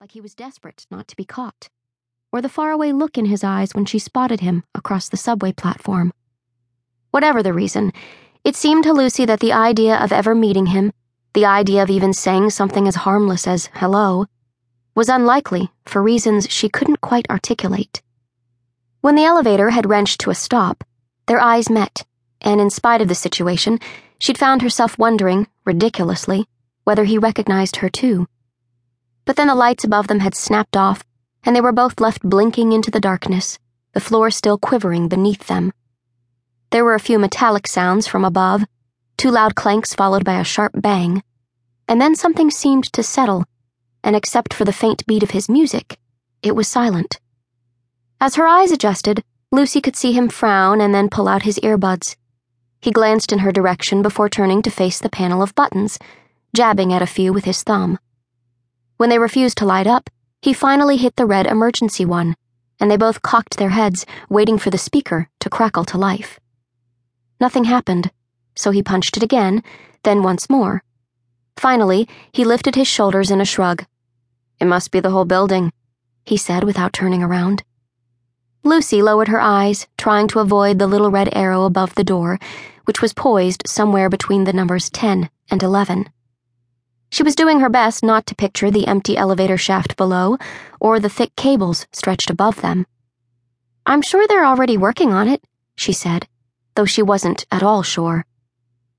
like he was desperate not to be caught, or the faraway look in his eyes when she spotted him across the subway platform. Whatever the reason, it seemed to Lucy that the idea of ever meeting him, the idea of even saying something as harmless as hello, was unlikely for reasons she couldn't quite articulate. When the elevator had wrenched to a stop, their eyes met, and in spite of the situation, she'd found herself wondering, ridiculously, whether he recognized her too. But then the lights above them had snapped off, and they were both left blinking into the darkness, the floor still quivering beneath them. There were a few metallic sounds from above, two loud clanks followed by a sharp bang, and then something seemed to settle, and except for the faint beat of his music, it was silent. As her eyes adjusted, Lucy could see him frown and then pull out his earbuds. He glanced in her direction before turning to face the panel of buttons, jabbing at a few with his thumb. When they refused to light up, he finally hit the red emergency one, and they both cocked their heads, waiting for the speaker to crackle to life. Nothing happened, so he punched it again, then once more. Finally, he lifted his shoulders in a shrug. It must be the whole building, he said without turning around. Lucy lowered her eyes, trying to avoid the little red arrow above the door, which was poised somewhere between the numbers 10 and 11. She was doing her best not to picture the empty elevator shaft below or the thick cables stretched above them. I'm sure they're already working on it, she said, though she wasn't at all sure.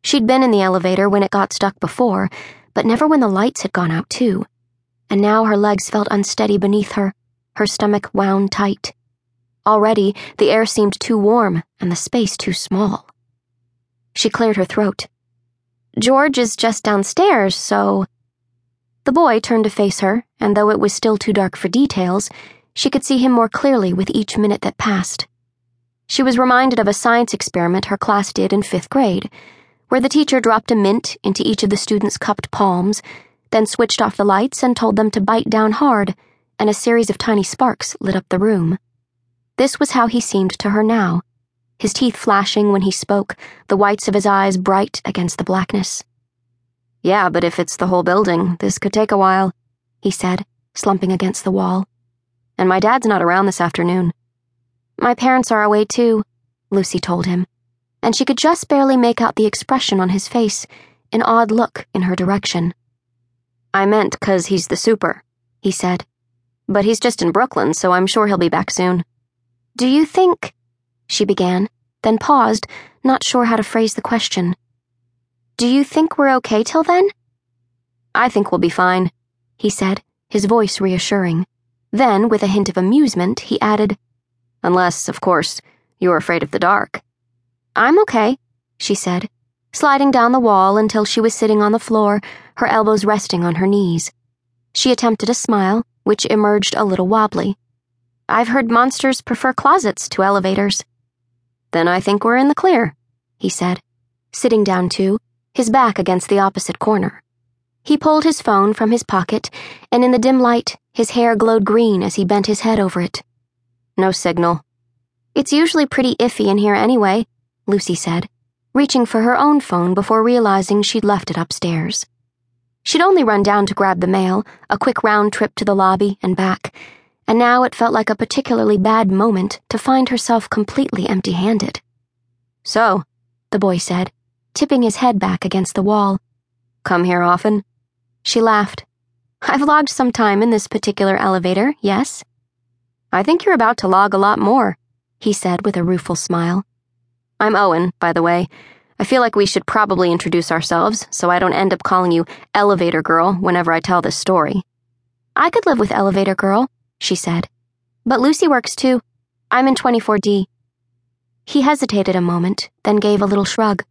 She'd been in the elevator when it got stuck before, but never when the lights had gone out, too. And now her legs felt unsteady beneath her, her stomach wound tight. Already, the air seemed too warm and the space too small. She cleared her throat. George is just downstairs, so. The boy turned to face her, and though it was still too dark for details, she could see him more clearly with each minute that passed. She was reminded of a science experiment her class did in fifth grade, where the teacher dropped a mint into each of the students' cupped palms, then switched off the lights and told them to bite down hard, and a series of tiny sparks lit up the room. This was how he seemed to her now his teeth flashing when he spoke, the whites of his eyes bright against the blackness. Yeah, but if it's the whole building, this could take a while, he said, slumping against the wall. And my dad's not around this afternoon. My parents are away too, Lucy told him, and she could just barely make out the expression on his face, an odd look in her direction. I meant 'cause he's the super, he said. But he's just in Brooklyn, so I'm sure he'll be back soon. Do you think she began, then paused, not sure how to phrase the question. Do you think we're okay till then? I think we'll be fine, he said, his voice reassuring. Then, with a hint of amusement, he added, Unless, of course, you're afraid of the dark. I'm okay, she said, sliding down the wall until she was sitting on the floor, her elbows resting on her knees. She attempted a smile, which emerged a little wobbly. I've heard monsters prefer closets to elevators. Then I think we're in the clear, he said, sitting down too, his back against the opposite corner. He pulled his phone from his pocket, and in the dim light, his hair glowed green as he bent his head over it. No signal. It's usually pretty iffy in here anyway, Lucy said, reaching for her own phone before realizing she'd left it upstairs. She'd only run down to grab the mail, a quick round trip to the lobby and back and now it felt like a particularly bad moment to find herself completely empty handed. So, the boy said, tipping his head back against the wall. Come here often? She laughed. I've logged some time in this particular elevator, yes? I think you're about to log a lot more, he said with a rueful smile. I'm Owen, by the way. I feel like we should probably introduce ourselves so I don't end up calling you Elevator Girl whenever I tell this story. I could live with Elevator Girl, she said. But Lucy works too. I'm in 24D. He hesitated a moment, then gave a little shrug.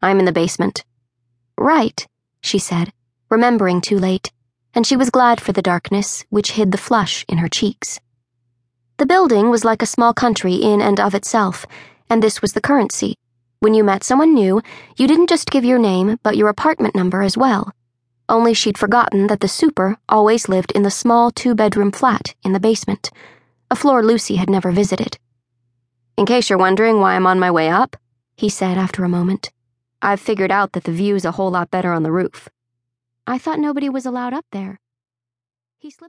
I'm in the basement. Right, she said, remembering too late, and she was glad for the darkness which hid the flush in her cheeks. The building was like a small country in and of itself, and this was the currency. When you met someone new, you didn't just give your name, but your apartment number as well only she'd forgotten that the super always lived in the small two bedroom flat in the basement, a floor Lucy had never visited. In case you're wondering why I'm on my way up, he said after a moment, I've figured out that the view's a whole lot better on the roof. I thought nobody was allowed up there. He slipped